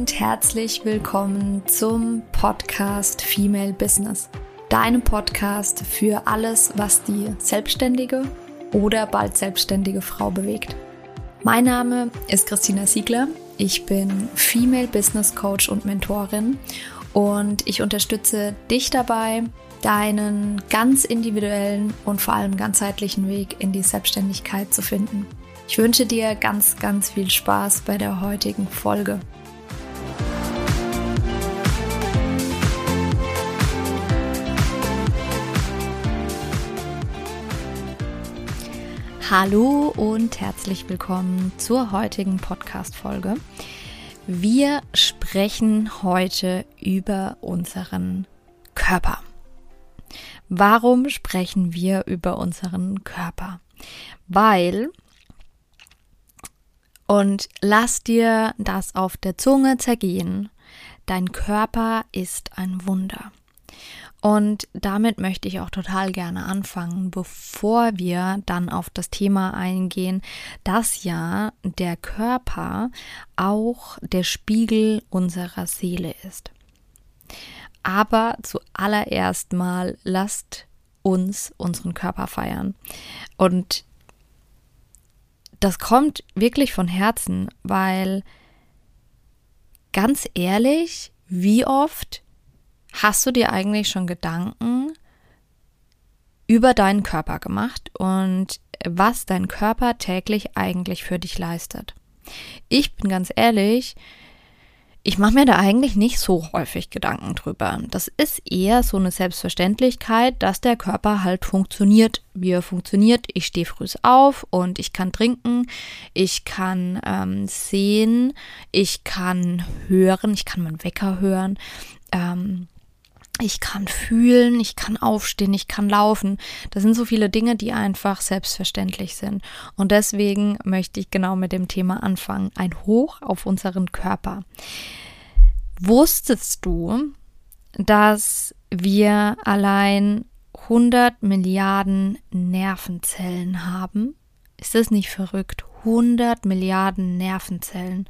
und herzlich willkommen zum Podcast Female Business. Deinem Podcast für alles, was die selbstständige oder bald selbstständige Frau bewegt. Mein Name ist Christina Siegler. Ich bin Female Business Coach und Mentorin und ich unterstütze dich dabei, deinen ganz individuellen und vor allem ganzheitlichen Weg in die Selbstständigkeit zu finden. Ich wünsche dir ganz, ganz viel Spaß bei der heutigen Folge. Hallo und herzlich willkommen zur heutigen Podcast-Folge. Wir sprechen heute über unseren Körper. Warum sprechen wir über unseren Körper? Weil und lass dir das auf der Zunge zergehen. Dein Körper ist ein Wunder. Und damit möchte ich auch total gerne anfangen, bevor wir dann auf das Thema eingehen, dass ja der Körper auch der Spiegel unserer Seele ist. Aber zuallererst mal lasst uns unseren Körper feiern. Und das kommt wirklich von Herzen, weil ganz ehrlich, wie oft hast du dir eigentlich schon Gedanken über deinen Körper gemacht und was dein Körper täglich eigentlich für dich leistet? Ich bin ganz ehrlich, ich mache mir da eigentlich nicht so häufig Gedanken drüber. Das ist eher so eine Selbstverständlichkeit, dass der Körper halt funktioniert, wie er funktioniert. Ich stehe früh auf und ich kann trinken, ich kann ähm, sehen, ich kann hören, ich kann meinen Wecker hören. Ähm, ich kann fühlen, ich kann aufstehen, ich kann laufen. Das sind so viele Dinge, die einfach selbstverständlich sind. Und deswegen möchte ich genau mit dem Thema anfangen. Ein Hoch auf unseren Körper. Wusstest du, dass wir allein 100 Milliarden Nervenzellen haben? Ist das nicht verrückt? 100 Milliarden Nervenzellen.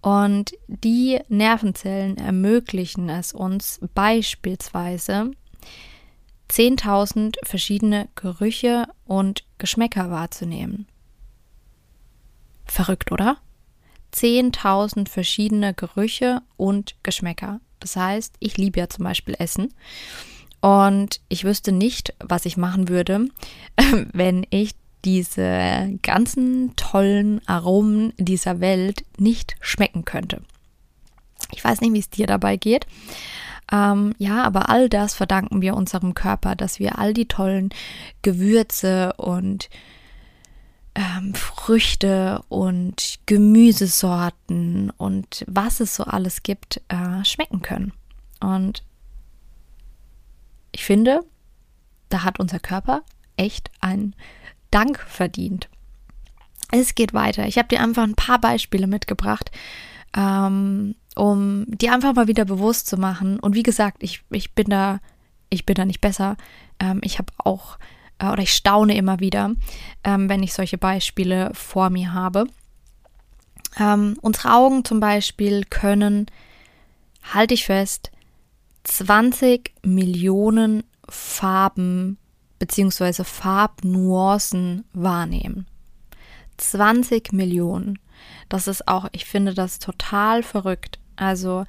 Und die Nervenzellen ermöglichen es uns beispielsweise, 10.000 verschiedene Gerüche und Geschmäcker wahrzunehmen. Verrückt, oder? 10.000 verschiedene Gerüche und Geschmäcker. Das heißt, ich liebe ja zum Beispiel Essen. Und ich wüsste nicht, was ich machen würde, wenn ich diese ganzen tollen Aromen dieser Welt nicht schmecken könnte. Ich weiß nicht, wie es dir dabei geht. Ähm, ja, aber all das verdanken wir unserem Körper, dass wir all die tollen Gewürze und ähm, Früchte und Gemüsesorten und was es so alles gibt, äh, schmecken können. Und ich finde, da hat unser Körper echt ein Dank verdient. Es geht weiter. Ich habe dir einfach ein paar Beispiele mitgebracht, ähm, um dir einfach mal wieder bewusst zu machen. Und wie gesagt, ich, ich bin da, ich bin da nicht besser. Ähm, ich habe auch, äh, oder ich staune immer wieder, ähm, wenn ich solche Beispiele vor mir habe. Ähm, unsere Augen zum Beispiel können, halte ich fest, 20 Millionen Farben bzw. Farbnuancen wahrnehmen. 20 Millionen. Das ist auch, ich finde das total verrückt. Also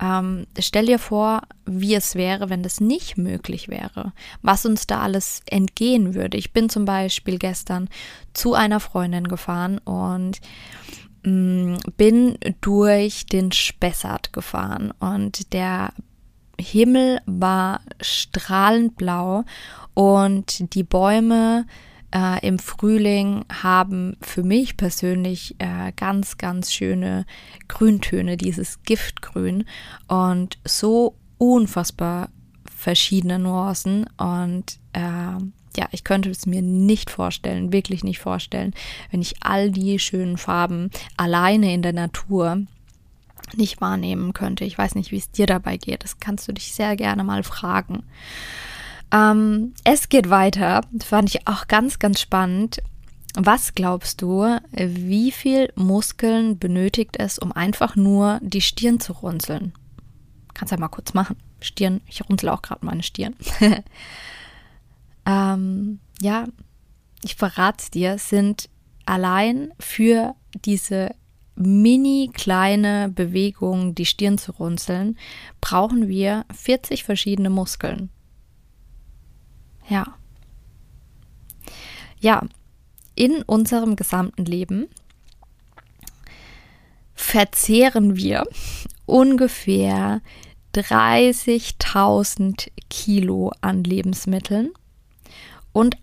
ähm, stell dir vor, wie es wäre, wenn das nicht möglich wäre, was uns da alles entgehen würde. Ich bin zum Beispiel gestern zu einer Freundin gefahren und mh, mm, bin durch den Spessart gefahren und der Himmel war strahlend blau und die Bäume äh, im Frühling haben für mich persönlich äh, ganz, ganz schöne Grüntöne, dieses Giftgrün und so unfassbar verschiedene Nuancen und äh, ja, ich könnte es mir nicht vorstellen, wirklich nicht vorstellen, wenn ich all die schönen Farben alleine in der Natur nicht wahrnehmen könnte. Ich weiß nicht, wie es dir dabei geht. Das kannst du dich sehr gerne mal fragen. Ähm, es geht weiter. Das fand ich auch ganz, ganz spannend. was glaubst du, wie viel Muskeln benötigt es, um einfach nur die Stirn zu runzeln? Kannst ja mal kurz machen. Stirn, ich runzel auch gerade meine Stirn. ähm, ja, ich verrate dir, sind allein für diese mini kleine Bewegung, die Stirn zu runzeln, brauchen wir 40 verschiedene Muskeln. Ja. Ja, in unserem gesamten Leben verzehren wir ungefähr 30.000 Kilo an Lebensmitteln und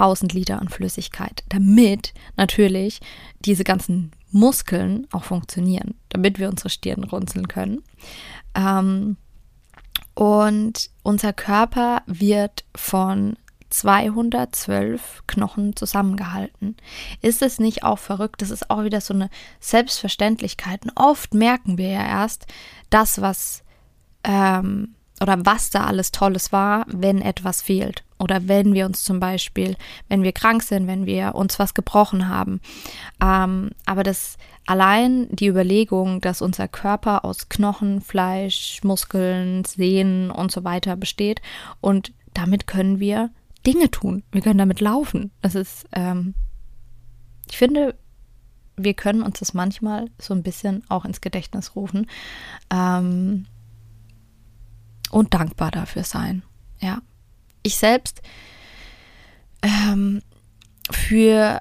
71.000 Liter an Flüssigkeit, damit natürlich diese ganzen Muskeln auch funktionieren, damit wir unsere Stirn runzeln können. Ähm, und unser Körper wird von 212 Knochen zusammengehalten. Ist es nicht auch verrückt? Das ist auch wieder so eine Selbstverständlichkeit. Und oft merken wir ja erst das, was ähm, oder was da alles Tolles war, wenn etwas fehlt. Oder wenn wir uns zum Beispiel, wenn wir krank sind, wenn wir uns was gebrochen haben. Ähm, aber das allein die Überlegung, dass unser Körper aus Knochen, Fleisch, Muskeln, Sehnen und so weiter besteht und damit können wir Dinge tun. Wir können damit laufen. Das ist, ähm, ich finde, wir können uns das manchmal so ein bisschen auch ins Gedächtnis rufen ähm, und dankbar dafür sein. Ja, ich selbst ähm, für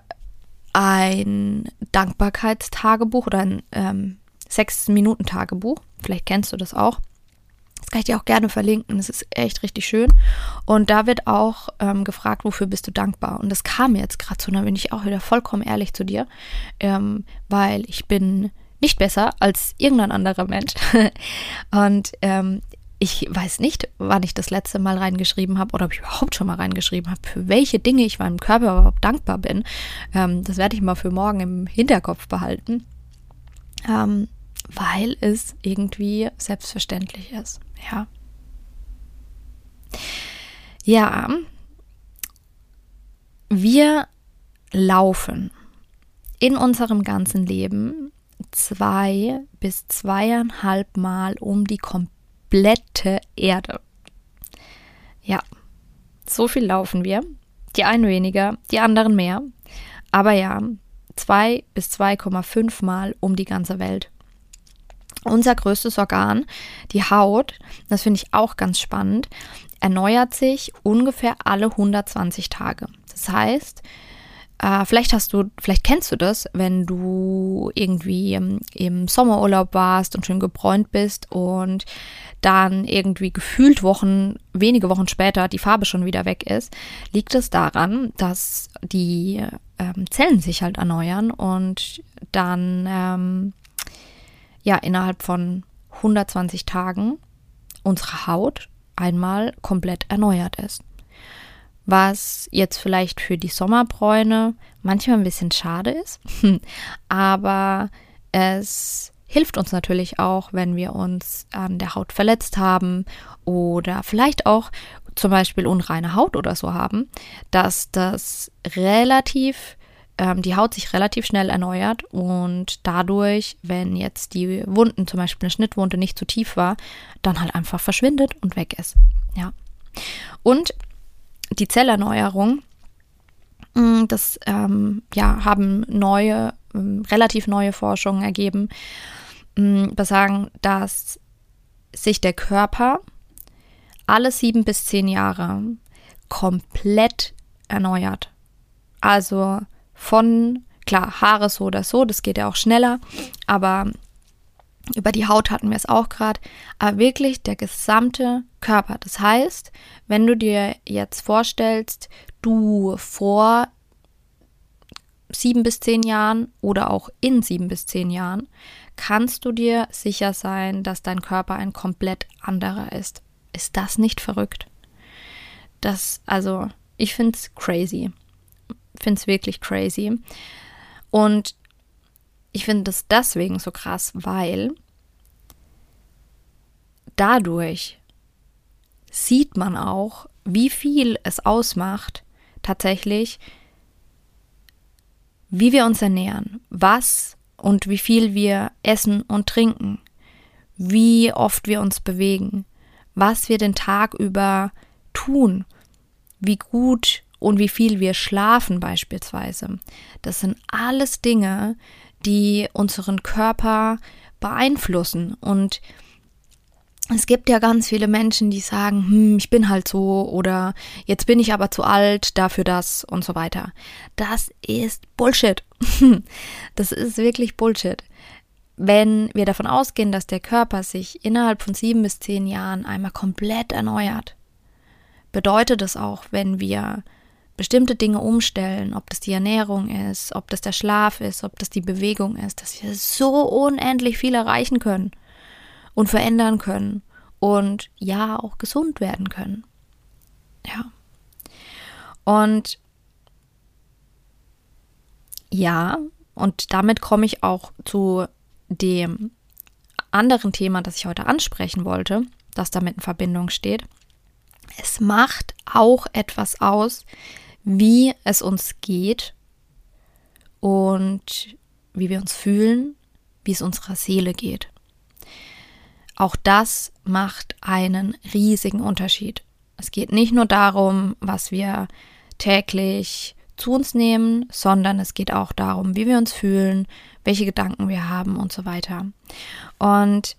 ein Dankbarkeitstagebuch oder ein ähm, Sechs-Minuten-Tagebuch, vielleicht kennst du das auch, das kann ich dir auch gerne verlinken. Das ist echt richtig schön. Und da wird auch ähm, gefragt, wofür bist du dankbar? Und das kam mir jetzt gerade so, da bin ich auch wieder vollkommen ehrlich zu dir, ähm, weil ich bin nicht besser als irgendein anderer Mensch. Und ähm, ich weiß nicht, wann ich das letzte Mal reingeschrieben habe oder ob ich überhaupt schon mal reingeschrieben habe, für welche Dinge ich meinem Körper überhaupt dankbar bin. Ähm, das werde ich mal für morgen im Hinterkopf behalten. Ähm, weil es irgendwie selbstverständlich ist. Ja. Ja. Wir laufen in unserem ganzen Leben zwei bis zweieinhalb Mal um die komplette Erde. Ja, so viel laufen wir. Die einen weniger, die anderen mehr. Aber ja, zwei bis 2,5 Mal um die ganze Welt. Unser größtes Organ, die Haut, das finde ich auch ganz spannend, erneuert sich ungefähr alle 120 Tage. Das heißt, äh, vielleicht hast du, vielleicht kennst du das, wenn du irgendwie im, im Sommerurlaub warst und schön gebräunt bist und dann irgendwie gefühlt Wochen, wenige Wochen später die Farbe schon wieder weg ist, liegt es daran, dass die ähm, Zellen sich halt erneuern und dann ähm, ja innerhalb von 120 Tagen unsere Haut einmal komplett erneuert ist. Was jetzt vielleicht für die Sommerbräune manchmal ein bisschen schade ist, aber es hilft uns natürlich auch, wenn wir uns an der Haut verletzt haben oder vielleicht auch zum Beispiel unreine Haut oder so haben, dass das relativ ähm, die Haut sich relativ schnell erneuert und dadurch, wenn jetzt die Wunden, zum Beispiel eine Schnittwunde, nicht zu tief war, dann halt einfach verschwindet und weg ist. Ja. Und die Zellerneuerung, mm, das ähm, ja, haben neue, ähm, relativ neue Forschungen ergeben, ähm, besagen, dass sich der Körper alle sieben bis zehn Jahre komplett erneuert. Also von, klar, Haare so oder so, das geht ja auch schneller, aber über die Haut hatten wir es auch gerade, aber wirklich der gesamte Körper. Das heißt, wenn du dir jetzt vorstellst, du vor sieben bis zehn Jahren oder auch in sieben bis zehn Jahren, kannst du dir sicher sein, dass dein Körper ein komplett anderer ist. Ist das nicht verrückt? Das, also, ich finde es crazy finde es wirklich crazy. Und ich finde das deswegen so krass, weil dadurch sieht man auch, wie viel es ausmacht, tatsächlich wie wir uns ernähren, was und wie viel wir essen und trinken, wie oft wir uns bewegen, was wir den Tag über tun, wie gut und wie viel wir schlafen beispielsweise. Das sind alles Dinge, die unseren Körper beeinflussen und es gibt ja ganz viele Menschen, die sagen, hm, ich bin halt so oder jetzt bin ich aber zu alt dafür das und so weiter. Das ist Bullshit. Das ist wirklich Bullshit. Wenn wir davon ausgehen, dass der Körper sich innerhalb von sieben bis zehn Jahren einmal komplett erneuert, bedeutet es auch, wenn wir bestimmte Dinge umstellen, ob das die Ernährung ist, ob das der Schlaf ist, ob das die Bewegung ist, dass wir so unendlich viel erreichen können und verändern können und ja auch gesund werden können. Ja. Und ja, und damit komme ich auch zu dem anderen Thema, das ich heute ansprechen wollte, das damit in Verbindung steht. Es macht auch etwas aus, wie es uns geht und wie wir uns fühlen, wie es unserer Seele geht. Auch das macht einen riesigen Unterschied. Es geht nicht nur darum, was wir täglich zu uns nehmen, sondern es geht auch darum, wie wir uns fühlen, welche Gedanken wir haben und so weiter. Und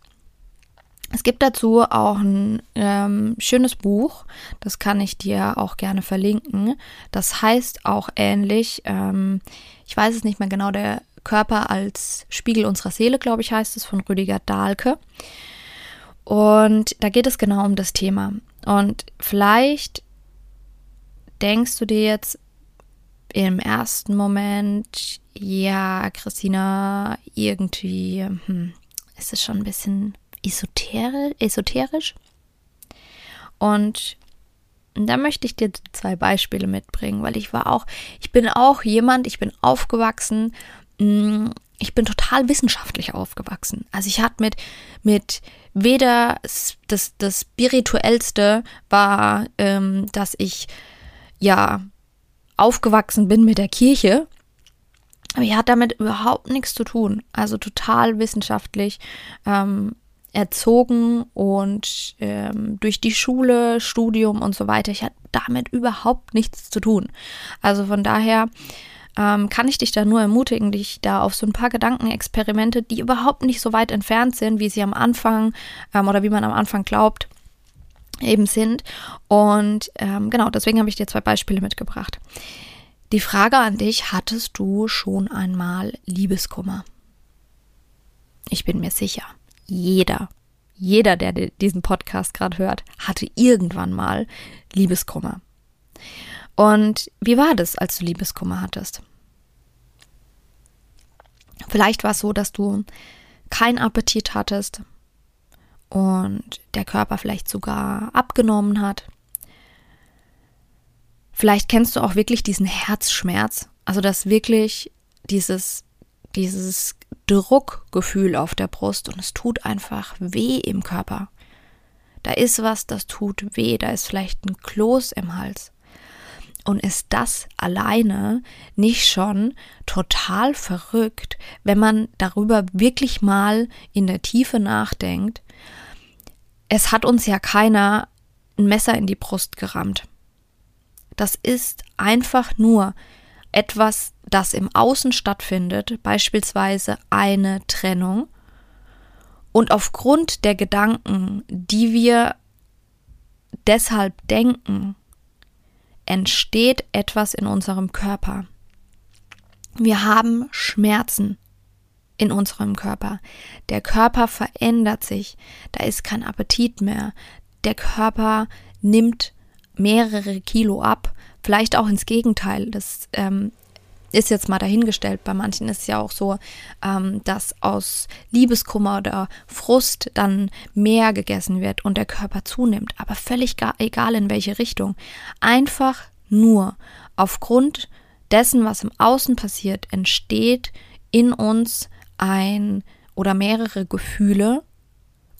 es gibt dazu auch ein ähm, schönes Buch, das kann ich dir auch gerne verlinken. Das heißt auch ähnlich, ähm, ich weiß es nicht mehr genau, der Körper als Spiegel unserer Seele, glaube ich, heißt es, von Rüdiger Dahlke. Und da geht es genau um das Thema. Und vielleicht denkst du dir jetzt im ersten Moment, ja, Christina, irgendwie hm, ist es schon ein bisschen esoterisch, esoterisch. Und da möchte ich dir zwei Beispiele mitbringen, weil ich war auch, ich bin auch jemand, ich bin aufgewachsen, hm, ich bin total wissenschaftlich aufgewachsen. Also ich hatte mit, mit weder das, das Spirituellste war, ähm, dass ich ja aufgewachsen bin mit der Kirche, aber ich hatte damit überhaupt nichts zu tun. Also total wissenschaftlich ähm, erzogen und ähm, durch die Schule, Studium und so weiter. Ich hatte damit überhaupt nichts zu tun. Also von daher ähm, kann ich dich da nur ermutigen, dich da auf so ein paar Gedankenexperimente, die überhaupt nicht so weit entfernt sind, wie sie am Anfang ähm, oder wie man am Anfang glaubt, eben sind. Und ähm, genau, deswegen habe ich dir zwei Beispiele mitgebracht. Die Frage an dich, hattest du schon einmal Liebeskummer? Ich bin mir sicher, jeder, jeder, der diesen Podcast gerade hört, hatte irgendwann mal Liebeskummer. Und wie war das, als du Liebeskummer hattest? Vielleicht war es so, dass du keinen Appetit hattest und der Körper vielleicht sogar abgenommen hat. Vielleicht kennst du auch wirklich diesen Herzschmerz, also dass wirklich dieses, dieses Druckgefühl auf der Brust und es tut einfach weh im Körper. Da ist was, das tut weh, da ist vielleicht ein Kloß im Hals. Und ist das alleine nicht schon total verrückt, wenn man darüber wirklich mal in der Tiefe nachdenkt? Es hat uns ja keiner ein Messer in die Brust gerammt. Das ist einfach nur etwas, das im Außen stattfindet, beispielsweise eine Trennung. Und aufgrund der Gedanken, die wir deshalb denken, entsteht etwas in unserem Körper. Wir haben Schmerzen in unserem Körper. Der Körper verändert sich. Da ist kein Appetit mehr. Der Körper nimmt mehrere Kilo ab. Vielleicht auch ins Gegenteil. Das ähm, ist jetzt mal dahingestellt. Bei manchen ist es ja auch so, ähm, dass aus Liebeskummer oder Frust dann mehr gegessen wird und der Körper zunimmt. Aber völlig egal in welche Richtung. Einfach nur aufgrund dessen, was im Außen passiert, entsteht in uns ein oder mehrere Gefühle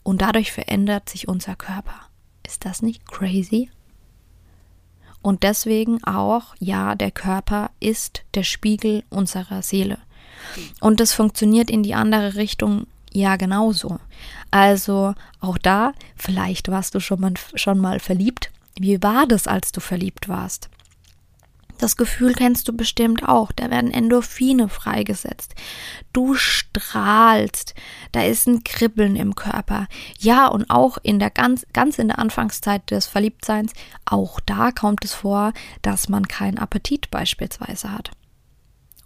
und dadurch verändert sich unser Körper. Ist das nicht crazy? Und deswegen auch, ja, der Körper ist der Spiegel unserer Seele. Und das funktioniert in die andere Richtung ja genauso. Also auch da, vielleicht warst du schon mal, schon mal verliebt. Wie war das, als du verliebt warst? Das Gefühl kennst du bestimmt auch. Da werden Endorphine freigesetzt. Du strahlst. Da ist ein Kribbeln im Körper. Ja, und auch in der ganz, ganz in der Anfangszeit des Verliebtseins, auch da kommt es vor, dass man keinen Appetit beispielsweise hat.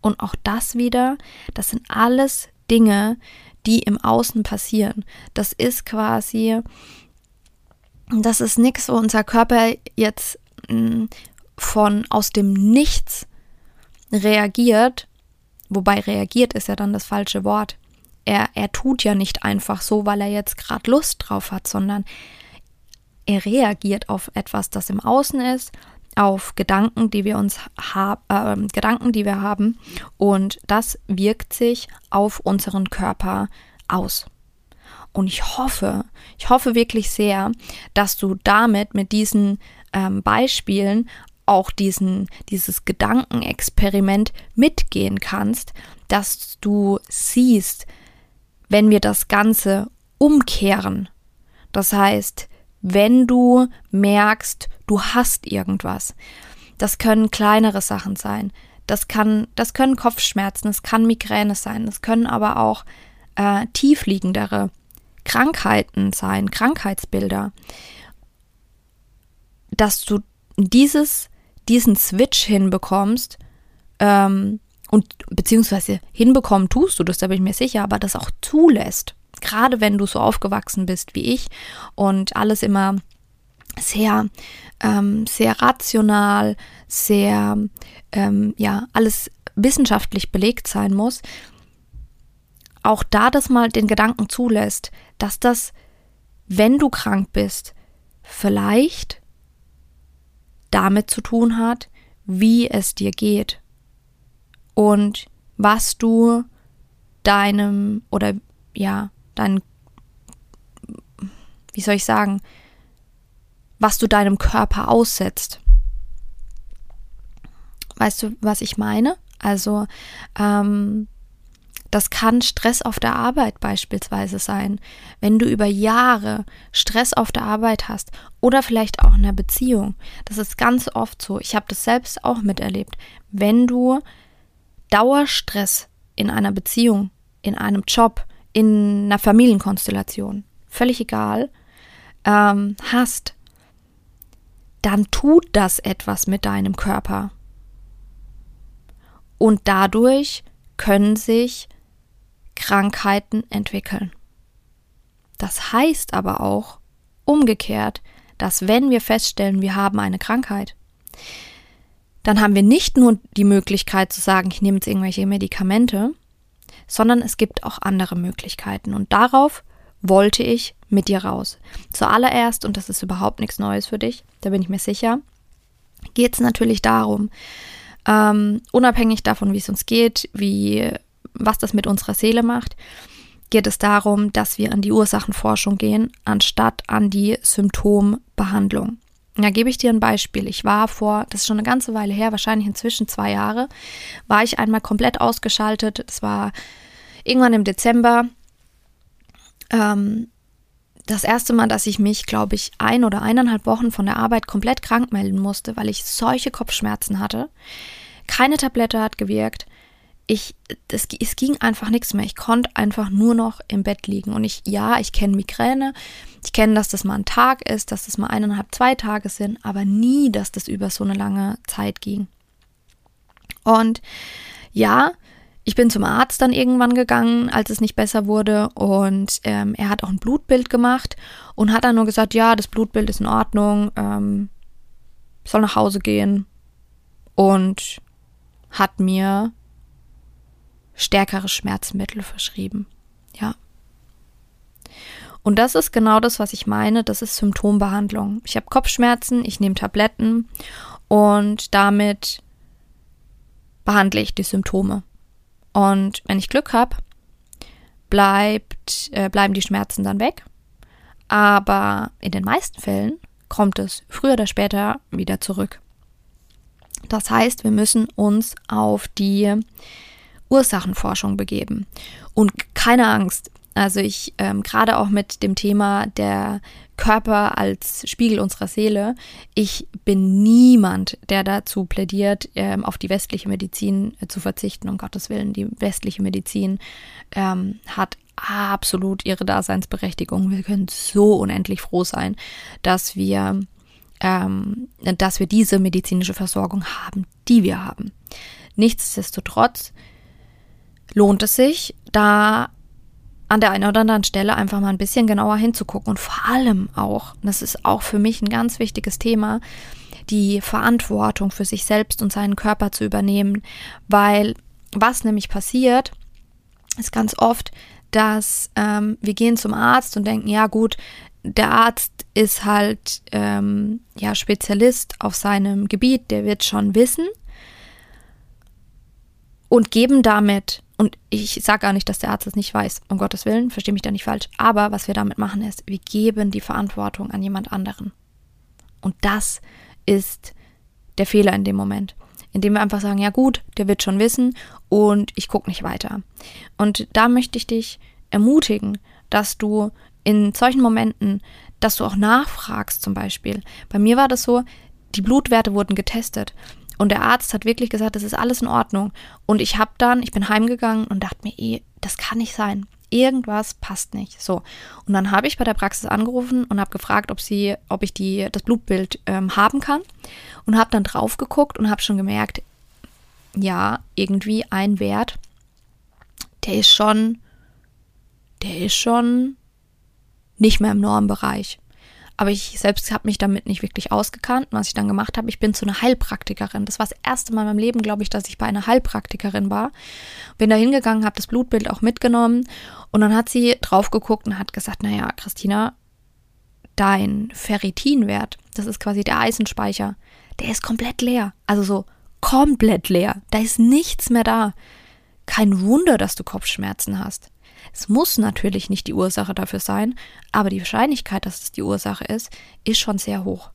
Und auch das wieder, das sind alles Dinge, die im Außen passieren. Das ist quasi, das ist nichts, wo unser Körper jetzt mm, von aus dem Nichts reagiert, wobei reagiert ist ja dann das falsche Wort. Er, er tut ja nicht einfach so, weil er jetzt gerade Lust drauf hat, sondern er reagiert auf etwas, das im Außen ist, auf Gedanken, die wir uns haben, äh, Gedanken, die wir haben, und das wirkt sich auf unseren Körper aus. Und ich hoffe, ich hoffe wirklich sehr, dass du damit mit diesen ähm, Beispielen auch diesen, dieses Gedankenexperiment mitgehen kannst, dass du siehst, wenn wir das Ganze umkehren. Das heißt, wenn du merkst, du hast irgendwas. Das können kleinere Sachen sein. Das kann, das können Kopfschmerzen, es kann Migräne sein, es können aber auch äh, tiefliegendere Krankheiten sein, Krankheitsbilder. Dass du dieses diesen Switch hinbekommst, ähm, und beziehungsweise hinbekommen tust du das, da bin ich mir sicher, aber das auch zulässt. Gerade wenn du so aufgewachsen bist wie ich und alles immer sehr, ähm, sehr rational, sehr, ähm, ja, alles wissenschaftlich belegt sein muss, auch da das mal den Gedanken zulässt, dass das, wenn du krank bist, vielleicht damit zu tun hat, wie es dir geht und was du deinem oder ja, dein, wie soll ich sagen, was du deinem Körper aussetzt. Weißt du, was ich meine? Also, ähm, das kann Stress auf der Arbeit beispielsweise sein. Wenn du über Jahre Stress auf der Arbeit hast oder vielleicht auch in einer Beziehung. Das ist ganz oft so. Ich habe das selbst auch miterlebt. Wenn du Dauerstress in einer Beziehung, in einem Job, in einer Familienkonstellation, völlig egal, ähm, hast, dann tut das etwas mit deinem Körper. Und dadurch können sich Krankheiten entwickeln. Das heißt aber auch umgekehrt, dass wenn wir feststellen, wir haben eine Krankheit, dann haben wir nicht nur die Möglichkeit zu sagen, ich nehme jetzt irgendwelche Medikamente, sondern es gibt auch andere Möglichkeiten. Und darauf wollte ich mit dir raus. Zuallererst, und das ist überhaupt nichts Neues für dich, da bin ich mir sicher, geht es natürlich darum, ähm, unabhängig davon, wie es uns geht, wie was das mit unserer Seele macht, geht es darum, dass wir an die Ursachenforschung gehen, anstatt an die Symptombehandlung. Da gebe ich dir ein Beispiel. Ich war vor, das ist schon eine ganze Weile her, wahrscheinlich inzwischen zwei Jahre, war ich einmal komplett ausgeschaltet. Das war irgendwann im Dezember. Ähm, das erste Mal, dass ich mich, glaube ich, ein oder eineinhalb Wochen von der Arbeit komplett krank melden musste, weil ich solche Kopfschmerzen hatte. Keine Tablette hat gewirkt ich, das, es ging einfach nichts mehr. Ich konnte einfach nur noch im Bett liegen. Und ich, ja, ich kenne Migräne. Ich kenne, dass das mal ein Tag ist, dass das mal eineinhalb, zwei Tage sind, aber nie, dass das über so eine lange Zeit ging. Und ja, ich bin zum Arzt dann irgendwann gegangen, als es nicht besser wurde. Und ähm, er hat auch ein Blutbild gemacht und hat dann nur gesagt, ja, das Blutbild ist in Ordnung, ähm, soll nach Hause gehen. Und hat mir stärkere Schmerzmittel verschrieben. Ja. Und das ist genau das, was ich meine. Das ist Symptombehandlung. Ich habe Kopfschmerzen, ich nehme Tabletten und damit behandle ich die Symptome. Und wenn ich Glück habe, bleibt, äh, bleiben die Schmerzen dann weg. Aber in den meisten Fällen kommt es früher oder später wieder zurück. Das heißt, wir müssen uns auf die Ursachenforschung begeben. Und keine Angst. Also ich ähm, gerade auch mit dem Thema der Körper als Spiegel unserer Seele. Ich bin niemand, der dazu plädiert, ähm, auf die westliche Medizin äh, zu verzichten. Um Gottes Willen, die westliche Medizin ähm, hat absolut ihre Daseinsberechtigung. Wir können so unendlich froh sein, dass wir, ähm, dass wir diese medizinische Versorgung haben, die wir haben. Nichtsdestotrotz lohnt es sich, da an der einen oder anderen Stelle einfach mal ein bisschen genauer hinzugucken und vor allem auch, das ist auch für mich ein ganz wichtiges Thema, die Verantwortung für sich selbst und seinen Körper zu übernehmen, weil was nämlich passiert, ist ganz oft, dass ähm, wir gehen zum Arzt und denken, ja gut, der Arzt ist halt ähm, ja Spezialist auf seinem Gebiet, der wird schon wissen und geben damit und ich sage gar nicht, dass der Arzt es nicht weiß, um Gottes Willen, verstehe mich da nicht falsch. Aber was wir damit machen ist, wir geben die Verantwortung an jemand anderen. Und das ist der Fehler in dem Moment. Indem wir einfach sagen, ja gut, der wird schon wissen und ich gucke nicht weiter. Und da möchte ich dich ermutigen, dass du in solchen Momenten, dass du auch nachfragst zum Beispiel. Bei mir war das so, die Blutwerte wurden getestet. Und der Arzt hat wirklich gesagt, das ist alles in Ordnung. Und ich habe dann, ich bin heimgegangen und dachte mir, eh, das kann nicht sein. Irgendwas passt nicht. So. Und dann habe ich bei der Praxis angerufen und habe gefragt, ob sie, ob ich die, das Blutbild ähm, haben kann. Und habe dann drauf geguckt und habe schon gemerkt, ja, irgendwie ein Wert, der ist schon, der ist schon nicht mehr im Normbereich. Aber ich selbst habe mich damit nicht wirklich ausgekannt. Was ich dann gemacht habe, ich bin zu einer Heilpraktikerin. Das war das erste Mal in meinem Leben, glaube ich, dass ich bei einer Heilpraktikerin war. Bin da hingegangen, habe das Blutbild auch mitgenommen und dann hat sie drauf geguckt und hat gesagt, naja, Christina, dein Ferritinwert, das ist quasi der Eisenspeicher, der ist komplett leer. Also so komplett leer. Da ist nichts mehr da. Kein Wunder, dass du Kopfschmerzen hast. Es muss natürlich nicht die Ursache dafür sein, aber die Wahrscheinlichkeit, dass es die Ursache ist, ist schon sehr hoch.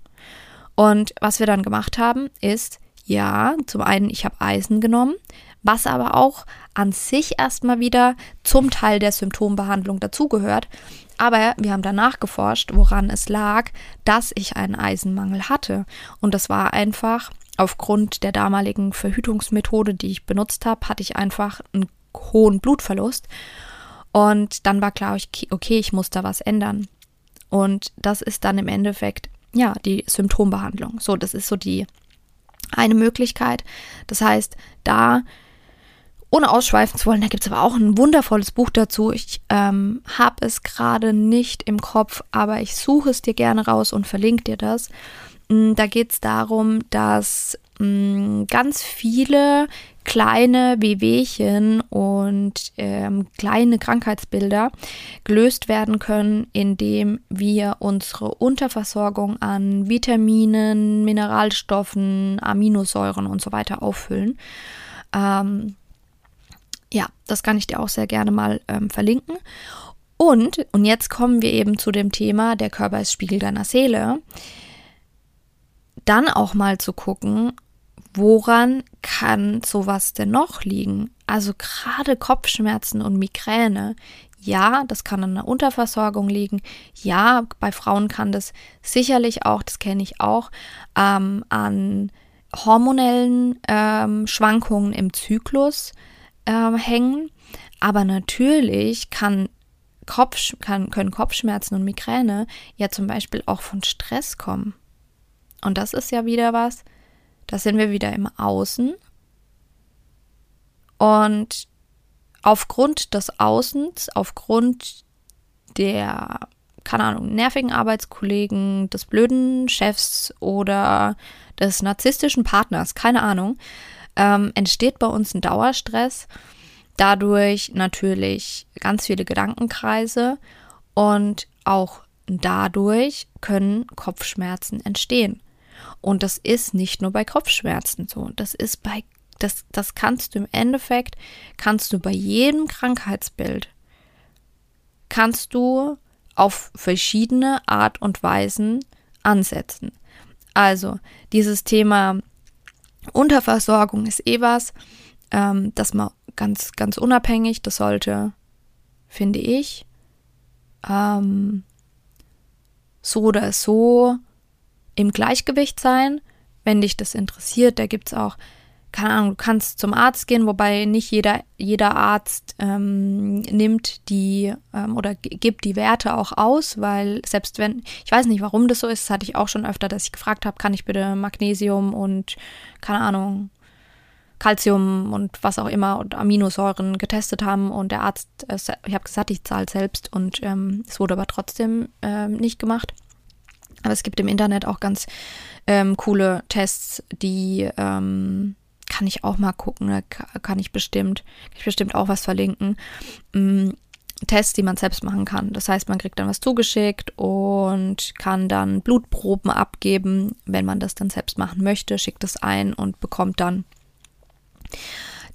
Und was wir dann gemacht haben, ist, ja, zum einen, ich habe Eisen genommen, was aber auch an sich erstmal wieder zum Teil der Symptombehandlung dazugehört. Aber wir haben danach geforscht, woran es lag, dass ich einen Eisenmangel hatte. Und das war einfach aufgrund der damaligen Verhütungsmethode, die ich benutzt habe, hatte ich einfach einen hohen Blutverlust. Und dann war klar, okay, ich muss da was ändern. Und das ist dann im Endeffekt, ja, die Symptombehandlung. So, das ist so die eine Möglichkeit. Das heißt, da, ohne ausschweifen zu wollen, da gibt es aber auch ein wundervolles Buch dazu. Ich ähm, habe es gerade nicht im Kopf, aber ich suche es dir gerne raus und verlinke dir das. Mm, da geht es darum, dass mh, mm, ganz viele kleine Wehwehchen und ähm, kleine Krankheitsbilder gelöst werden können, indem wir unsere Unterversorgung an Vitaminen, Mineralstoffen, Aminosäuren und so weiter auffüllen. Ähm, ja, das kann ich dir auch sehr gerne mal ähm, verlinken. Und, und jetzt kommen wir eben zu dem Thema, der Körper ist Spiegel deiner Seele. Dann auch mal zu gucken, woran kann sowas denn noch liegen? Also gerade Kopfschmerzen und Migräne. Ja, das kann an einer Unterversorgung liegen. Ja, bei Frauen kann das sicherlich auch, das kenne ich auch, ähm, an hormonellen ähm, Schwankungen im Zyklus ähm, hängen. Aber natürlich kann Kopf, kann, können Kopfschmerzen und Migräne ja zum Beispiel auch von Stress kommen. Und das ist ja wieder was, da sind wir wieder im Außen. Und aufgrund des Außens, aufgrund der, keine Ahnung, nervigen Arbeitskollegen, des blöden Chefs oder des narzisstischen Partners, keine Ahnung, ähm, entsteht bei uns ein Dauerstress. Dadurch natürlich ganz viele Gedankenkreise und auch dadurch können Kopfschmerzen entstehen. Und das ist nicht nur bei Kopfschmerzen so. Das ist bei, das, das kannst du im Endeffekt, kannst du bei jedem Krankheitsbild, kannst du auf verschiedene Art und Weisen ansetzen. Also dieses Thema Unterversorgung ist eh was, ähm, das mal ganz, ganz unabhängig, das sollte, finde ich, ähm, so oder so im Gleichgewicht sein, wenn dich das interessiert. Da gibt es auch keine Ahnung, du kannst zum Arzt gehen, wobei nicht jeder, jeder Arzt ähm, nimmt die ähm, oder gibt die Werte auch aus, weil selbst wenn, ich weiß nicht, warum das so ist, das hatte ich auch schon öfter, dass ich gefragt habe, kann ich bitte Magnesium und, keine Ahnung, Calcium und was auch immer und Aminosäuren getestet haben und der Arzt, äh, ich habe gesagt, ich zahle selbst und ähm, es wurde aber trotzdem ähm, nicht gemacht. Aber es gibt im Internet auch ganz ähm, coole Tests, die ähm, kann ich auch mal gucken, da kann ich bestimmt, kann ich bestimmt auch was verlinken. Mm, Tests, die man selbst machen kann. Das heißt, man kriegt dann was zugeschickt und kann dann Blutproben abgeben, wenn man das dann selbst machen möchte, schickt es ein und bekommt dann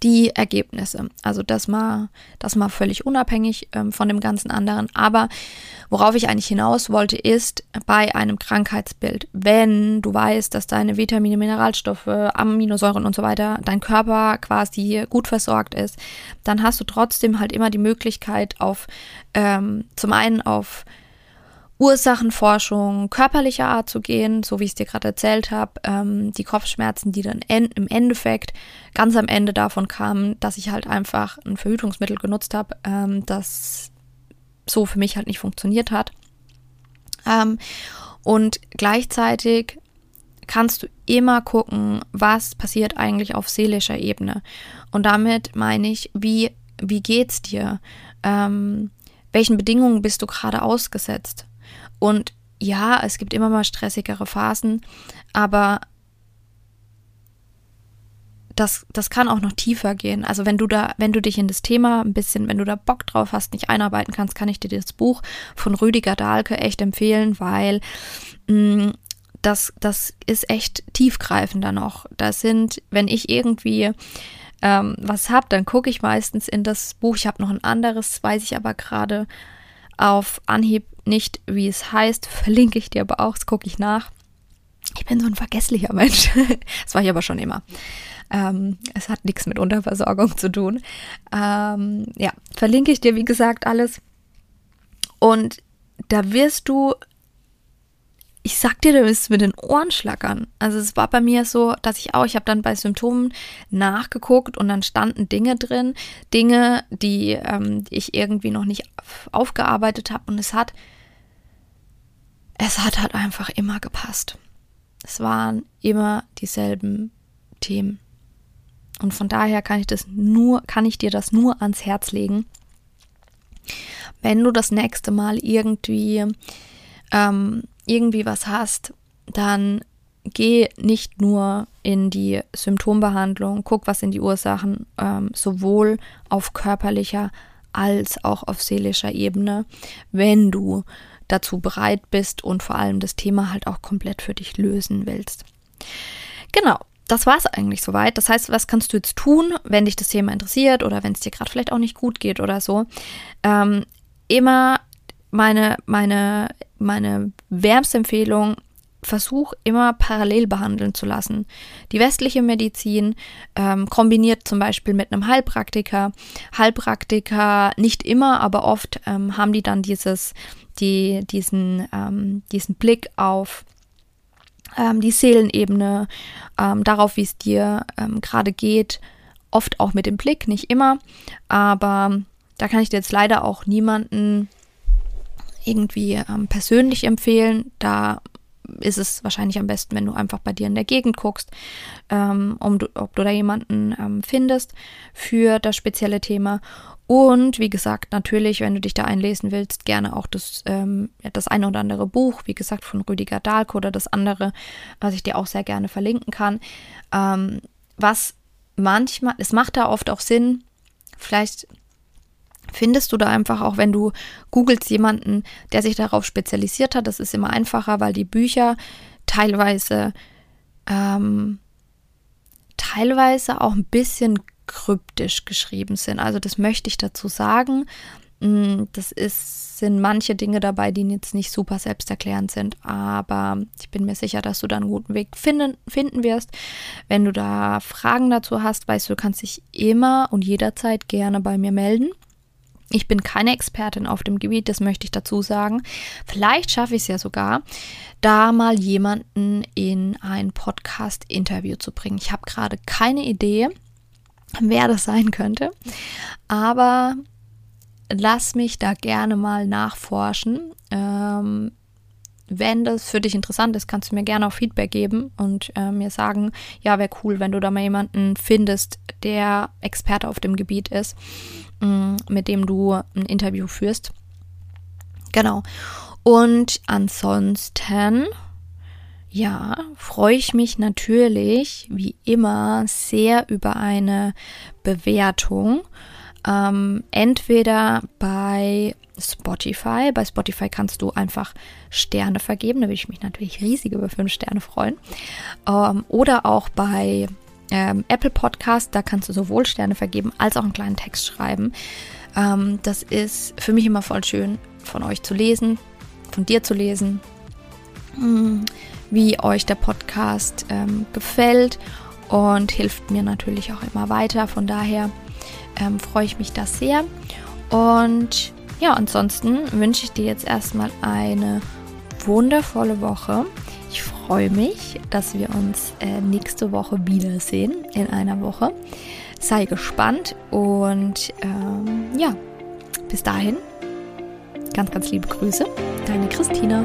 die Ergebnisse. Also das mal, das mal völlig unabhängig ähm, von dem ganzen anderen. Aber worauf ich eigentlich hinaus wollte, ist bei einem Krankheitsbild, wenn du weißt, dass deine Vitamine, Mineralstoffe, Aminosäuren und so weiter, dein Körper quasi gut versorgt ist, dann hast du trotzdem halt immer die Möglichkeit auf ähm, zum einen auf Ursachenforschung körperlicher Art zu gehen, so wie ich es dir gerade erzählt habe, ähm, die Kopfschmerzen, die dann en im Endeffekt ganz am Ende davon kamen, dass ich halt einfach ein Verhütungsmittel genutzt habe, ähm, das so für mich halt nicht funktioniert hat. Ähm, und gleichzeitig kannst du immer gucken, was passiert eigentlich auf seelischer Ebene. Und damit meine ich, wie, wie geht's dir? Ähm, welchen Bedingungen bist du gerade ausgesetzt? Und ja, es gibt immer mal stressigere Phasen, aber das, das kann auch noch tiefer gehen. Also wenn du da, wenn du dich in das Thema ein bisschen, wenn du da Bock drauf hast, nicht einarbeiten kannst, kann ich dir das Buch von Rüdiger Dahlke echt empfehlen, weil mh, mm, das, das ist echt tiefgreifender noch. Da sind, wenn ich irgendwie ähm, was habe, dann gucke ich meistens in das Buch. Ich habe noch ein anderes, weiß ich aber gerade auf Anhieb nicht, wie es heißt, verlinke ich dir aber auch, das gucke ich nach. Ich bin so ein vergesslicher Mensch. das war ich aber schon immer. Ähm, es hat nichts mit Unterversorgung zu tun. Ähm, ja, verlinke ich dir, wie gesagt, alles. Und da wirst du ich sag dir, du wirst mit den Ohren schlackern. Also es war bei mir so, dass ich auch, ich habe dann bei Symptomen nachgeguckt und dann standen Dinge drin, Dinge, die, ähm, die ich irgendwie noch nicht aufgearbeitet habe und es hat, es hat halt einfach immer gepasst. Es waren immer dieselben Themen. Und von daher kann ich das nur, kann ich dir das nur ans Herz legen. Wenn du das nächste Mal irgendwie ähm, irgendwie was hast, dann geh nicht nur in die Symptombehandlung, guck, was sind die Ursachen, ähm, sowohl auf körperlicher als auch auf seelischer Ebene, wenn du dazu bereit bist und vor allem das Thema halt auch komplett für dich lösen willst. Genau, das war es eigentlich soweit. Das heißt, was kannst du jetzt tun, wenn dich das Thema interessiert oder wenn es dir gerade vielleicht auch nicht gut geht oder so? Ähm, immer meine, meine, meine wärmste Empfehlung, versuch immer parallel behandeln zu lassen. Die westliche Medizin ähm, kombiniert zum Beispiel mit einem Heilpraktiker. Heilpraktiker nicht immer, aber oft ähm, haben die dann dieses, die, diesen, ähm, diesen Blick auf ähm, die Seelenebene, ähm, darauf, wie es dir ähm, gerade geht. Oft auch mit dem Blick, nicht immer, aber da kann ich dir jetzt leider auch niemanden irgendwie persönlich empfehlen. Da ist es wahrscheinlich am besten, wenn du einfach bei dir in der Gegend guckst, ähm, um du, ob du da jemanden ähm, findest für das spezielle Thema. Und wie gesagt, natürlich, wenn du dich da einlesen willst, gerne auch das, ähm, das eine oder andere Buch, wie gesagt, von Rüdiger Dahlke oder das andere, was ich dir auch sehr gerne verlinken kann. Ähm, was manchmal, es macht da oft auch Sinn, vielleicht findest du da einfach auch, wenn du googelst jemanden, der sich darauf spezialisiert hat. Das ist immer einfacher, weil die Bücher teilweise ähm, teilweise auch ein bisschen kryptisch geschrieben sind. Also das möchte ich dazu sagen. Mm, das ist, sind manche Dinge dabei, die jetzt nicht super selbsterklärend sind, aber ich bin mir sicher, dass du da einen guten Weg finden, finden wirst. Wenn du da Fragen dazu hast, weißt du, du kannst dich immer und jederzeit gerne bei mir melden. Ich bin keine Expertin auf dem Gebiet, das möchte ich dazu sagen. Vielleicht schaffe ich es ja sogar, da mal jemanden in ein Podcast-Interview zu bringen. Ich habe gerade keine Idee, wer das sein könnte, aber lass mich da gerne mal nachforschen. Ähm, wenn das für dich interessant ist, kannst du mir gerne auch Feedback geben und äh, mir sagen, ja, wäre cool, wenn du da mal jemanden findest, der Experte auf dem Gebiet ist, mit dem du ein Interview führst. Genau. Und ansonsten, ja, freue ich mich natürlich wie immer sehr über eine Bewertung. Ähm, entweder bei Spotify. Bei Spotify kannst du einfach Sterne vergeben. Da würde ich mich natürlich riesig über fünf Sterne freuen. Ähm, oder auch bei ähm, Apple Podcast. Da kannst du sowohl Sterne vergeben als auch einen kleinen Text schreiben. Ähm, das ist für mich immer voll schön, von euch zu lesen, von dir zu lesen, hm, wie euch der Podcast ähm, gefällt und hilft mir natürlich auch immer weiter. Von daher ähm, freue ich mich da sehr. Und ja, ansonsten wünsche ich dir jetzt erstmal eine wundervolle Woche. Ich freue mich, dass wir uns äh, nächste Woche wiedersehen in einer Woche. Sei gespannt und ähm, ja, bis dahin ganz, ganz liebe Grüße. Deine Christina.